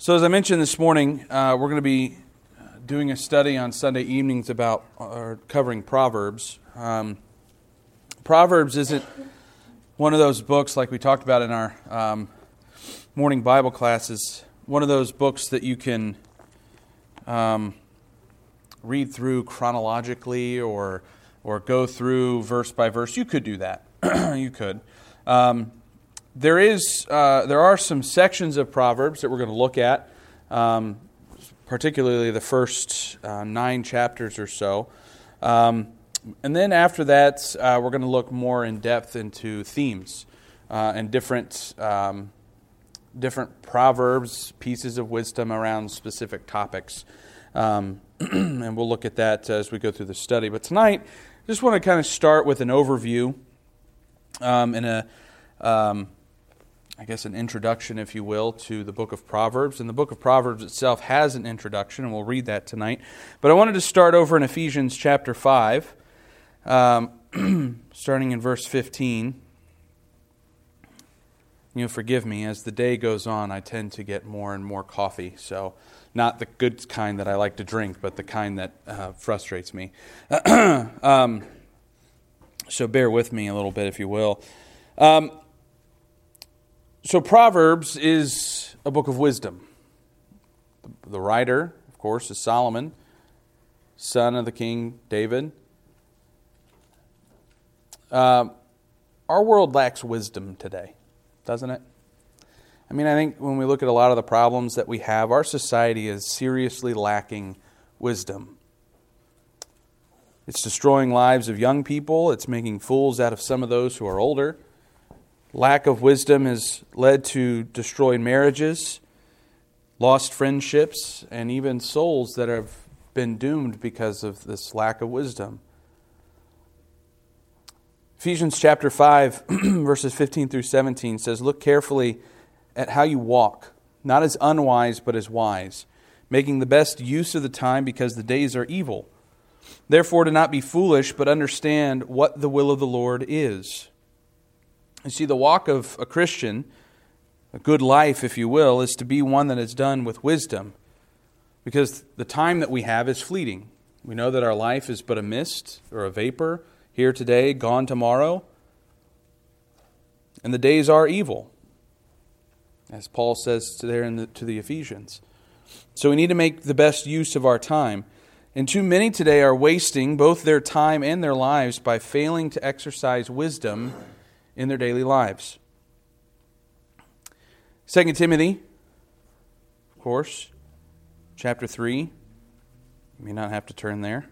So, as I mentioned this morning, uh, we're going to be doing a study on Sunday evenings about or covering Proverbs. Um, Proverbs isn't one of those books like we talked about in our um, morning Bible classes. One of those books that you can um, read through chronologically or or go through verse by verse. You could do that. you could. Um, there is uh, there are some sections of Proverbs that we're going to look at, um, particularly the first uh, nine chapters or so, um, and then after that uh, we're going to look more in depth into themes uh, and different um, different proverbs, pieces of wisdom around specific topics, um, and we'll look at that as we go through the study. But tonight, I just want to kind of start with an overview um, and a um, I guess, an introduction, if you will, to the book of Proverbs. And the book of Proverbs itself has an introduction, and we'll read that tonight. But I wanted to start over in Ephesians chapter 5, um, starting in verse 15. You'll forgive me, as the day goes on, I tend to get more and more coffee. So, not the good kind that I like to drink, but the kind that uh, frustrates me. um, so, bear with me a little bit, if you will. Um, so, Proverbs is a book of wisdom. The writer, of course, is Solomon, son of the king David. Uh, our world lacks wisdom today, doesn't it? I mean, I think when we look at a lot of the problems that we have, our society is seriously lacking wisdom. It's destroying lives of young people, it's making fools out of some of those who are older. Lack of wisdom has led to destroyed marriages, lost friendships, and even souls that have been doomed because of this lack of wisdom. Ephesians chapter 5, verses 15 through 17 says, Look carefully at how you walk, not as unwise, but as wise, making the best use of the time because the days are evil. Therefore, do not be foolish, but understand what the will of the Lord is. You see, the walk of a Christian, a good life, if you will, is to be one that is done with wisdom. Because the time that we have is fleeting. We know that our life is but a mist or a vapor, here today, gone tomorrow. And the days are evil, as Paul says there the, to the Ephesians. So we need to make the best use of our time. And too many today are wasting both their time and their lives by failing to exercise wisdom in their daily lives. 2 Timothy, of course, chapter 3. You may not have to turn there.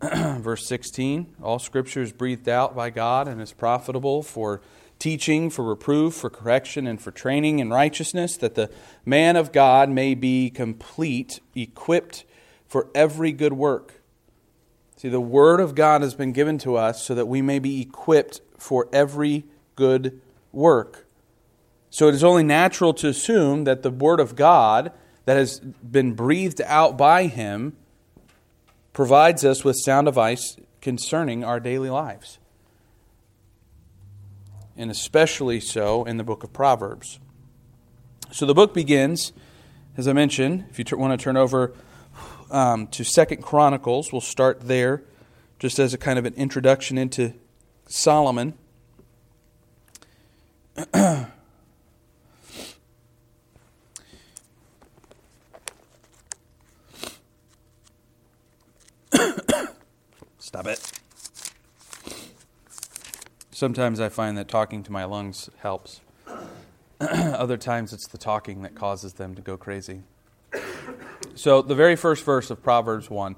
Verse 16 All scripture is breathed out by God and is profitable for teaching, for reproof, for correction, and for training in righteousness, that the man of God may be complete, equipped for every good work. See, the Word of God has been given to us so that we may be equipped for every good work. So it is only natural to assume that the Word of God that has been breathed out by Him provides us with sound advice concerning our daily lives. And especially so in the book of Proverbs. So the book begins, as I mentioned, if you t- want to turn over um, to Second Chronicles. We'll start there, just as a kind of an introduction into Solomon. Stop it. Sometimes I find that talking to my lungs helps. Other times it's the talking that causes them to go crazy. So, the very first verse of Proverbs 1,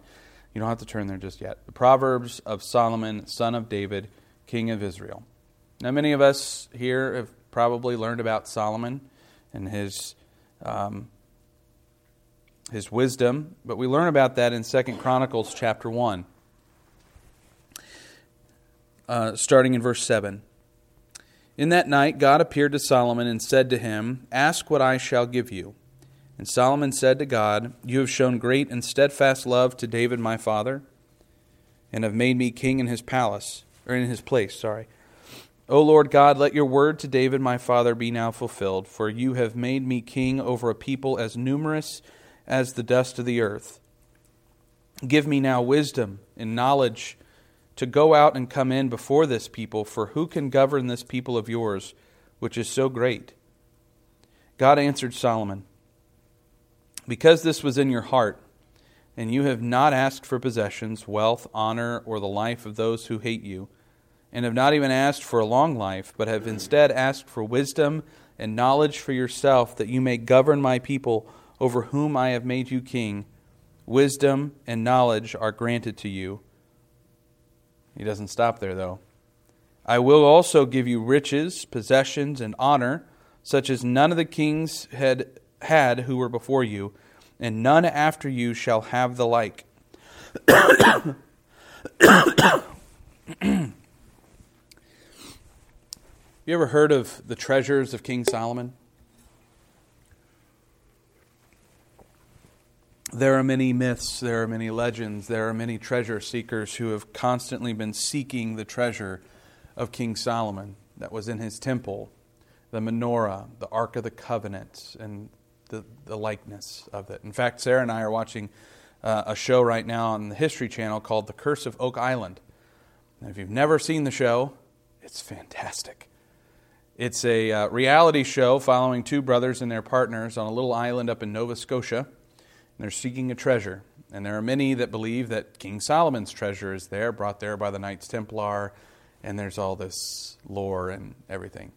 you don't have to turn there just yet. The Proverbs of Solomon, son of David, king of Israel. Now, many of us here have probably learned about Solomon and his, um, his wisdom, but we learn about that in Second Chronicles chapter 1, uh, starting in verse 7. In that night, God appeared to Solomon and said to him, Ask what I shall give you. And Solomon said to God, You have shown great and steadfast love to David my father, and have made me king in his palace, or in his place, sorry. O Lord God, let your word to David my father be now fulfilled, for you have made me king over a people as numerous as the dust of the earth. Give me now wisdom and knowledge to go out and come in before this people, for who can govern this people of yours, which is so great? God answered Solomon, Because this was in your heart, and you have not asked for possessions, wealth, honor, or the life of those who hate you, and have not even asked for a long life, but have instead asked for wisdom and knowledge for yourself, that you may govern my people over whom I have made you king. Wisdom and knowledge are granted to you. He doesn't stop there, though. I will also give you riches, possessions, and honor, such as none of the kings had had who were before you, and none after you shall have the like. You ever heard of the treasures of King Solomon? There are many myths, there are many legends, there are many treasure seekers who have constantly been seeking the treasure of King Solomon that was in his temple, the menorah, the Ark of the Covenant, and the, the likeness of it. In fact, Sarah and I are watching uh, a show right now on the History Channel called The Curse of Oak Island. And if you've never seen the show, it's fantastic. It's a uh, reality show following two brothers and their partners on a little island up in Nova Scotia. They're seeking a treasure. And there are many that believe that King Solomon's treasure is there, brought there by the Knights Templar. And there's all this lore and everything.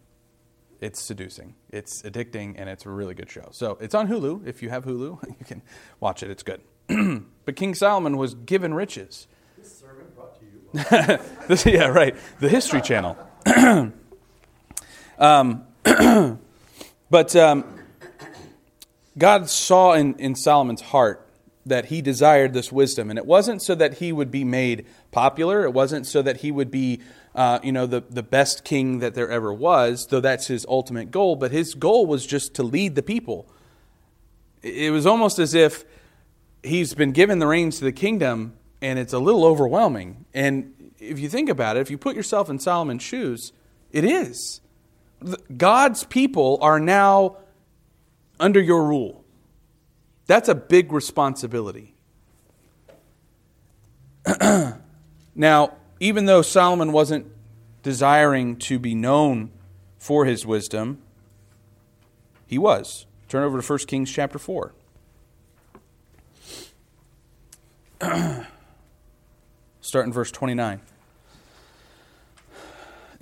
It's seducing, it's addicting, and it's a really good show. So it's on Hulu. If you have Hulu, you can watch it. It's good. but King Solomon was given riches. This sermon brought to you. this, yeah, right. The History Channel. Um, but um, God saw in, in Solomon's heart that he desired this wisdom. And it wasn't so that he would be made popular, it wasn't so that he would be. Uh, you know, the, the best king that there ever was, though that's his ultimate goal, but his goal was just to lead the people. It was almost as if he's been given the reins to the kingdom and it's a little overwhelming. And if you think about it, if you put yourself in Solomon's shoes, it is. God's people are now under your rule. That's a big responsibility. now, even though Solomon wasn't desiring to be known for his wisdom, he was. Turn over to 1 Kings chapter 4. Start in verse 29.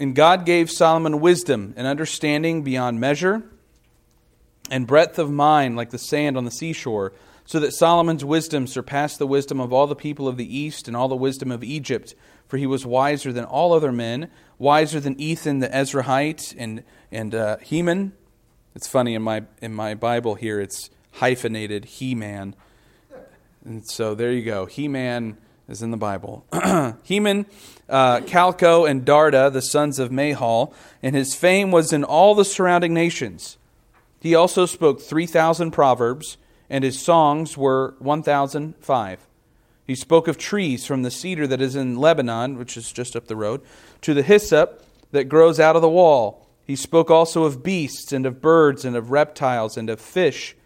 And God gave Solomon wisdom and understanding beyond measure, and breadth of mind like the sand on the seashore, so that Solomon's wisdom surpassed the wisdom of all the people of the east and all the wisdom of Egypt. For he was wiser than all other men, wiser than Ethan the Ezrahite and and uh, Heman. It's funny in my in my Bible here it's hyphenated He Man, and so there you go. He Man is in the Bible. Heman, uh, Calcol, and Darda, the sons of Mahol, and his fame was in all the surrounding nations. He also spoke 3,000 proverbs, and his songs were 1,005. He spoke of trees from the cedar that is in Lebanon, which is just up the road, to the hyssop that grows out of the wall. He spoke also of beasts, and of birds, and of reptiles, and of fish.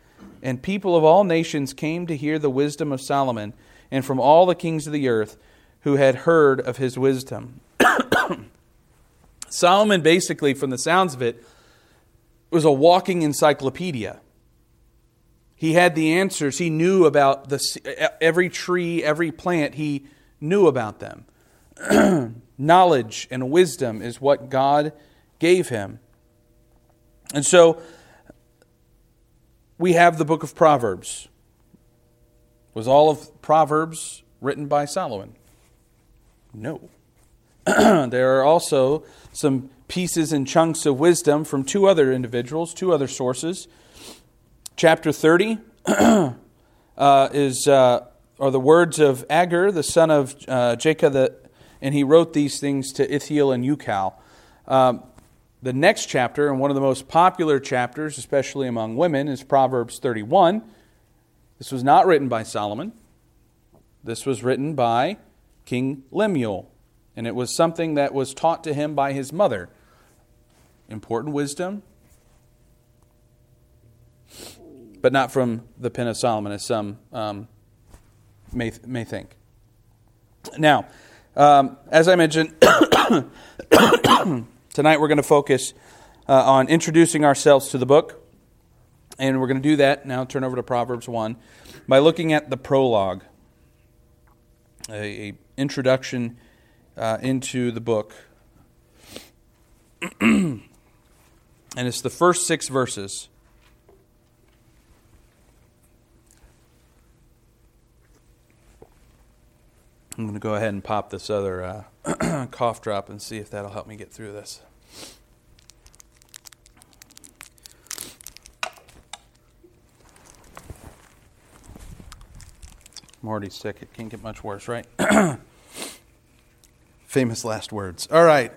And people of all nations came to hear the wisdom of Solomon and from all the kings of the earth who had heard of his wisdom. Solomon, basically, from the sounds of it, was a walking encyclopedia. He had the answers. He knew about the, every tree, every plant. He knew about them. Knowledge and wisdom is what God gave him. And so we have the book of Proverbs. Was all of Proverbs written by Solomon? No. there are also some pieces and chunks of wisdom from two other individuals, two other sources. Chapter 30 uh, is uh, are the words of Agur, the son of uh, Jacob, the, and he wrote these things to Ithiel and Ucal. Um, the next chapter, and one of the most popular chapters, especially among women, is Proverbs 31. This was not written by Solomon. This was written by King Lemuel, and it was something that was taught to him by his mother. important wisdom, but not from the pen of Solomon, as some um, may, may think. Now, um, as I mentioned, tonight we're going to focus uh, on introducing ourselves to the book. And we're going to do that now, turn over to Proverbs 1, by looking at the prologue, a, a introduction uh, into the book. and it's the first six verses. I'm going to go ahead and pop this other uh, cough drop and see if that'll help me get through this. I'm already sick. It can't get much worse, right? Famous last words. All right.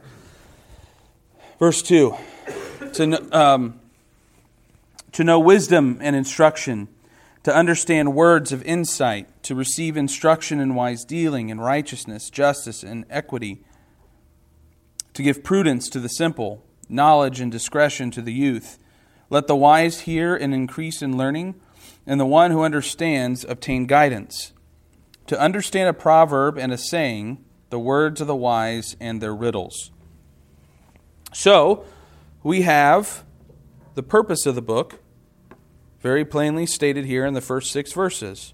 Verse 2. To, um, to know wisdom and instruction, to understand words of insight, to receive instruction in wise dealing and righteousness, justice, and equity, to give prudence to the simple, knowledge and discretion to the youth. Let the wise hear and increase in learning, and the one who understands obtain guidance to understand a proverb and a saying, the words of the wise and their riddles. So, we have the purpose of the book very plainly stated here in the first six verses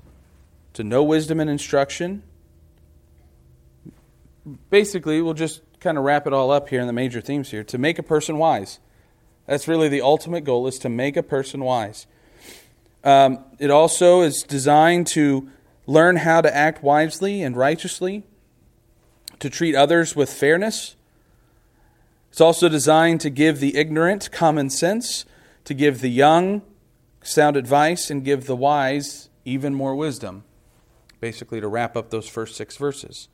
to know wisdom and instruction. Basically, we'll just kind of wrap it all up here in the major themes here to make a person wise. That's really the ultimate goal is to make a person wise. Um, it also is designed to learn how to act wisely and righteously, to treat others with fairness. It's also designed to give the ignorant common sense, to give the young sound advice, and give the wise even more wisdom. Basically, to wrap up those first six verses.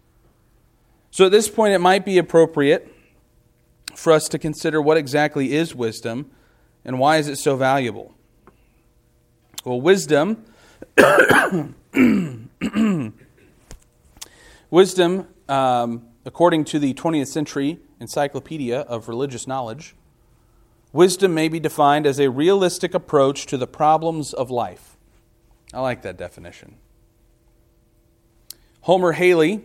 So, at this point, it might be appropriate for us to consider what exactly is wisdom and why is it so valuable. Well, wisdom Wisdom, um, according to the 20th century Encyclopedia of Religious Knowledge, wisdom may be defined as a realistic approach to the problems of life. I like that definition. Homer Hailey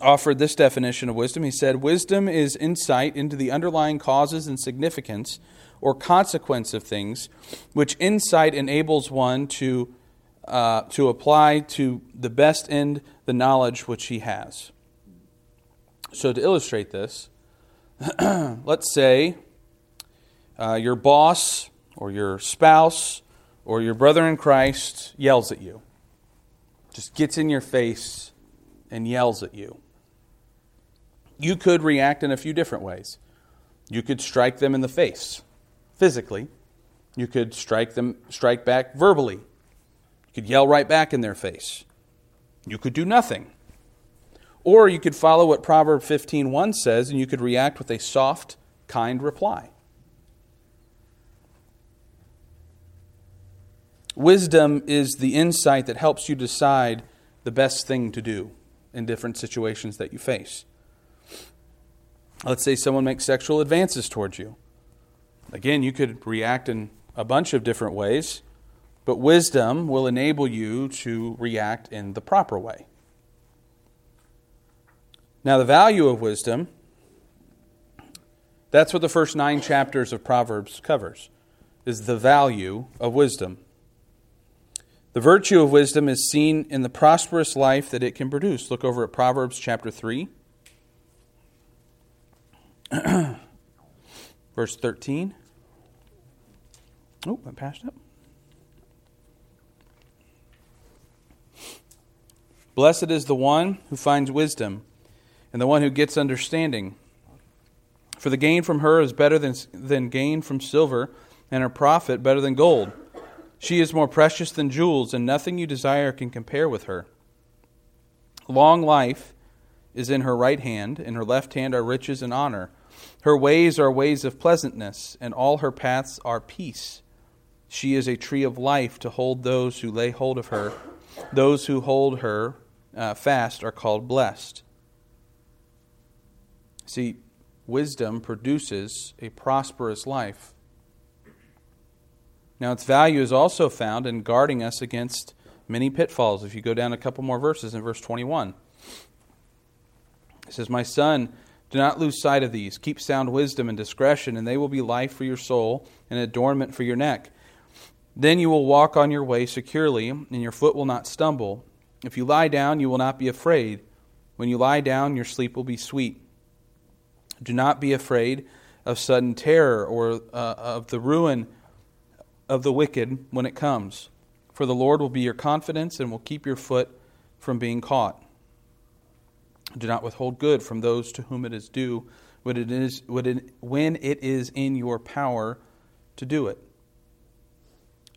offered this definition of wisdom. He said, Wisdom is insight into the underlying causes and significance or consequence of things, which insight enables one to uh, to apply to the best end the knowledge which he has. So, to illustrate this, let's say uh, your boss or your spouse or your brother in Christ yells at you, just gets in your face and yells at you. You could react in a few different ways. You could strike them in the face physically. You could strike them strike back verbally you could yell right back in their face. You could do nothing. Or you could follow what Proverb 15:1 says and you could react with a soft, kind reply. Wisdom is the insight that helps you decide the best thing to do in different situations that you face. Let's say someone makes sexual advances towards you. Again, you could react in a bunch of different ways. But wisdom will enable you to react in the proper way. Now, the value of wisdom, that's what the first nine chapters of Proverbs covers, is the value of wisdom. The virtue of wisdom is seen in the prosperous life that it can produce. Look over at Proverbs chapter 3, verse 13. Oh, I passed up. Blessed is the one who finds wisdom, and the one who gets understanding. For the gain from her is better than, than gain from silver, and her profit better than gold. She is more precious than jewels, and nothing you desire can compare with her. Long life is in her right hand, in her left hand are riches and honor. Her ways are ways of pleasantness, and all her paths are peace. She is a tree of life to hold those who lay hold of her. Those who hold her uh, fast are called blessed. See, wisdom produces a prosperous life. Now, its value is also found in guarding us against many pitfalls. If you go down a couple more verses in verse 21, it says, My son, do not lose sight of these. Keep sound wisdom and discretion, and they will be life for your soul and adornment for your neck. Then you will walk on your way securely, and your foot will not stumble. If you lie down, you will not be afraid. When you lie down, your sleep will be sweet. Do not be afraid of sudden terror or uh, of the ruin of the wicked when it comes, for the Lord will be your confidence and will keep your foot from being caught. Do not withhold good from those to whom it is due when it is, when it is in your power to do it.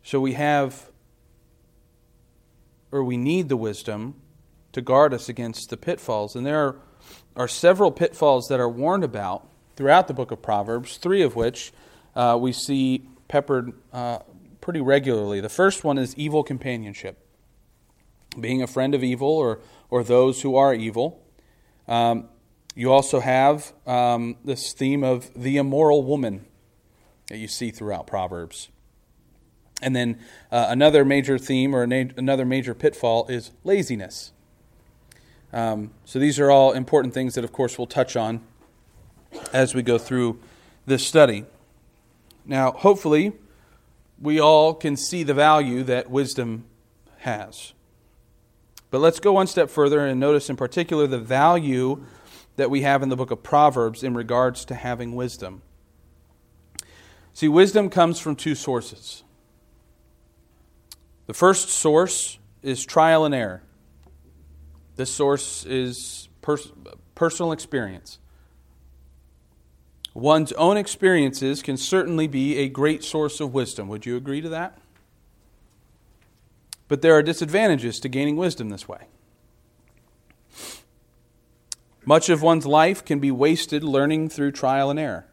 So we have, or we need the wisdom to guard us against the pitfalls. And there are, are several pitfalls that are warned about throughout the book of Proverbs, three of which uh, we see peppered uh, pretty regularly. The first one is evil companionship, being a friend of evil or, or those who are evil. Um, you also have um, this theme of the immoral woman that you see throughout Proverbs. And then uh, another major theme or another major pitfall is laziness. Um, so these are all important things that, of course, we'll touch on as we go through this study. Now, hopefully, we all can see the value that wisdom has. But let's go one step further and notice in particular the value that we have in the book of Proverbs in regards to having wisdom. See, wisdom comes from two sources. The first source is trial and error. This source is pers- personal experience. One's own experiences can certainly be a great source of wisdom. Would you agree to that? But there are disadvantages to gaining wisdom this way. Much of one's life can be wasted learning through trial and error.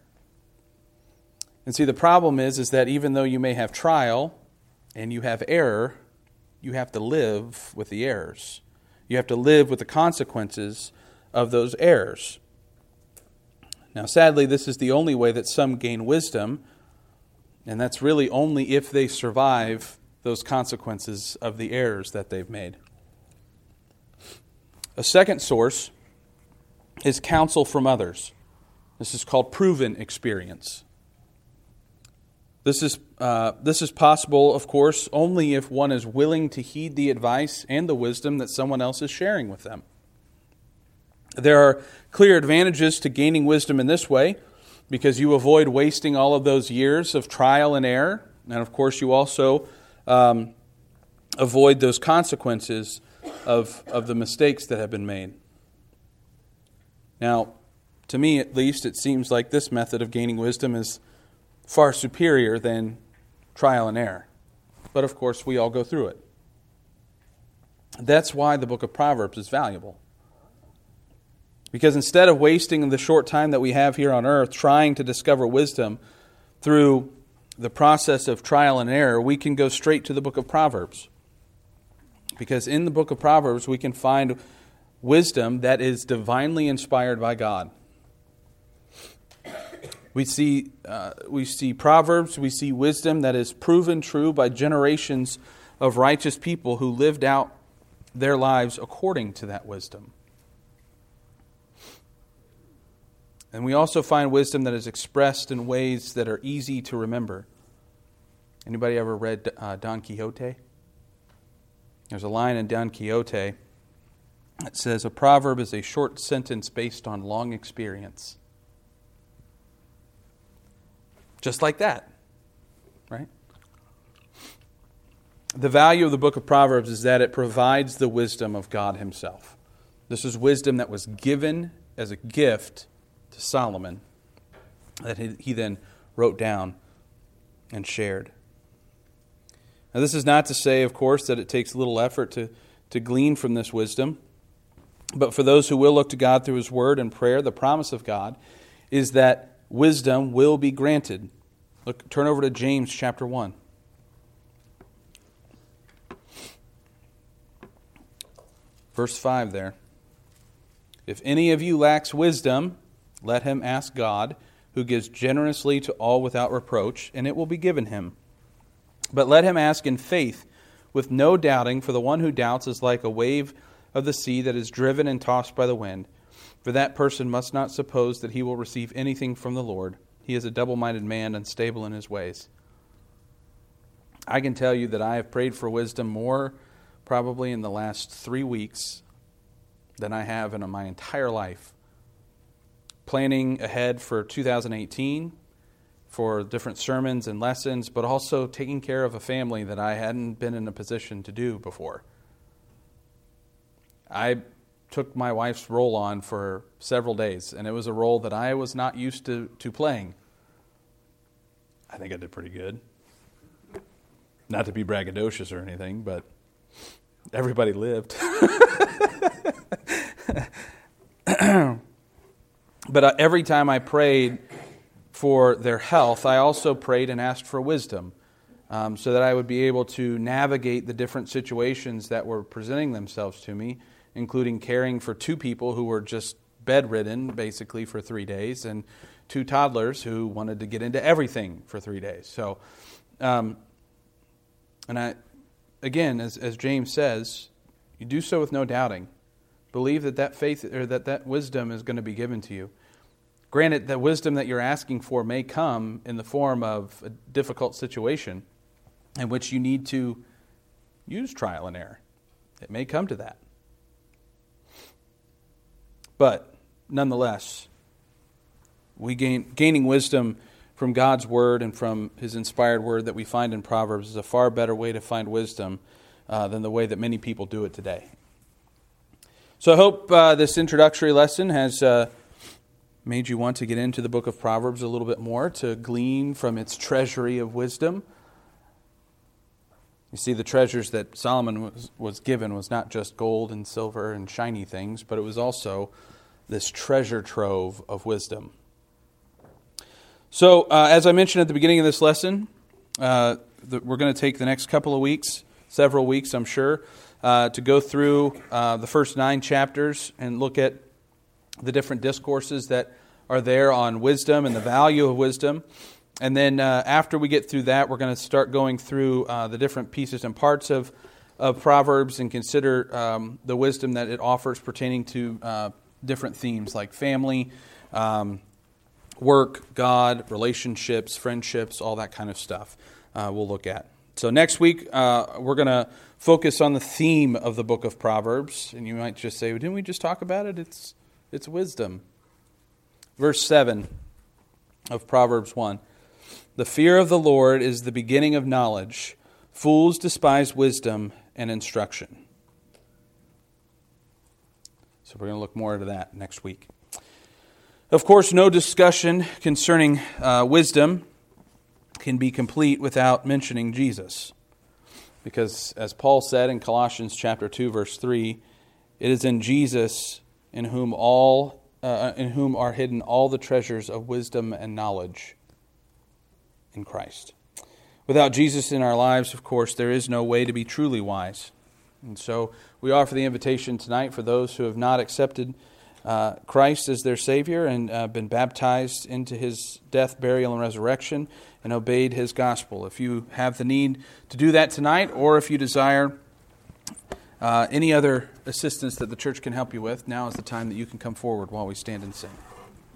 And see, the problem is, is that even though you may have trial and you have error, you have to live with the errors. You have to live with the consequences of those errors. Now, sadly, this is the only way that some gain wisdom, and that's really only if they survive those consequences of the errors that they've made. A second source is counsel from others. This is called proven experience. This is, uh, this is possible, of course, only if one is willing to heed the advice and the wisdom that someone else is sharing with them. There are clear advantages to gaining wisdom in this way because you avoid wasting all of those years of trial and error. And of course, you also um, avoid those consequences of, of the mistakes that have been made. Now, to me at least, it seems like this method of gaining wisdom is far superior than trial and error. But of course, we all go through it. That's why the book of Proverbs is valuable. Because instead of wasting the short time that we have here on earth trying to discover wisdom through the process of trial and error, we can go straight to the book of Proverbs. Because in the book of Proverbs, we can find wisdom that is divinely inspired by God. We see, uh, we see Proverbs, we see wisdom that is proven true by generations of righteous people who lived out their lives according to that wisdom. And we also find wisdom that is expressed in ways that are easy to remember. Anybody ever read uh, Don Quixote? There's a line in Don Quixote that says, A proverb is a short sentence based on long experience. Just like that, right? The value of the book of Proverbs is that it provides the wisdom of God Himself. This is wisdom that was given as a gift to Solomon that he then wrote down and shared. Now, this is not to say, of course, that it takes little effort to, to glean from this wisdom. But for those who will look to God through His Word and prayer, the promise of God is that wisdom will be granted. Look, turn over to James chapter 1. Verse 5 there. If any of you lacks wisdom, Let him ask God, who gives generously to all without reproach, and it will be given him. But let him ask in faith, with no doubting, for the one who doubts is like a wave of the sea that is driven and tossed by the wind. For that person must not suppose that he will receive anything from the Lord. He is a double minded man, unstable in his ways. I can tell you that I have prayed for wisdom more probably in the last three weeks than I have in my entire life. Planning ahead for 2018 for different sermons and lessons, but also taking care of a family that I hadn't been in a position to do before. I took my wife's role on for several days, and it was a role that I was not used to, to playing. I think I did pretty good. Not to be braggadocious or anything, but everybody lived. but uh, every time I prayed for their health, I also prayed and asked for wisdom um, so that I would be able to navigate the different situations that were presenting themselves to me including caring for two people who were just bedridden basically for three days and two toddlers who wanted to get into everything for three days. So, um, and I, again, as, as James says, you do so with no doubting. Believe that that faith or that that wisdom is going to be given to you. Granted, the wisdom that you're asking for may come in the form of a difficult situation in which you need to use trial and error. It may come to that. But nonetheless, we gain, gaining wisdom from God's word and from his inspired word that we find in Proverbs is a far better way to find wisdom uh, than the way that many people do it today. So I hope uh, this introductory lesson has uh, made you want to get into the book of Proverbs a little bit more, to glean from its treasury of wisdom. You see, the treasures that Solomon was, was given was not just gold and silver and shiny things, but it was also this treasure trove of wisdom. So, uh, as I mentioned at the beginning of this lesson, uh, the, we're going to take the next couple of weeks, several weeks, I'm sure, uh, to go through uh, the first nine chapters and look at the different discourses that are there on wisdom and the value of wisdom. And then uh, after we get through that, we're going to start going through uh, the different pieces and parts of, of Proverbs and consider um, the wisdom that it offers pertaining to uh, different themes like family, um, work, God, relationships, friendships, all that kind of stuff uh, we'll look at. So next week, we're going to focus on the theme of the book of Proverbs. And you might just say, well, didn't we just talk about it? It's, it's wisdom. Verse 7 of Proverbs 1. The fear of the Lord is the beginning of knowledge. Fools despise wisdom and instruction. So we're going to look more into that next week. Of course, no discussion concerning uh, wisdom can be complete without mentioning Jesus. Because as Paul said in Colossians chapter 2 verse 3, it is in Jesus in whom all uh, in whom are hidden all the treasures of wisdom and knowledge in Christ. Without Jesus in our lives, of course, there is no way to be truly wise. And so we offer the invitation tonight for those who have not accepted uh, Christ as their Savior and uh, been baptized into his death, burial, and resurrection and obeyed his gospel. If you have the need to do that tonight, or if you desire uh, any other assistance that the church can help you with, now is the time that you can come forward while we stand and sing.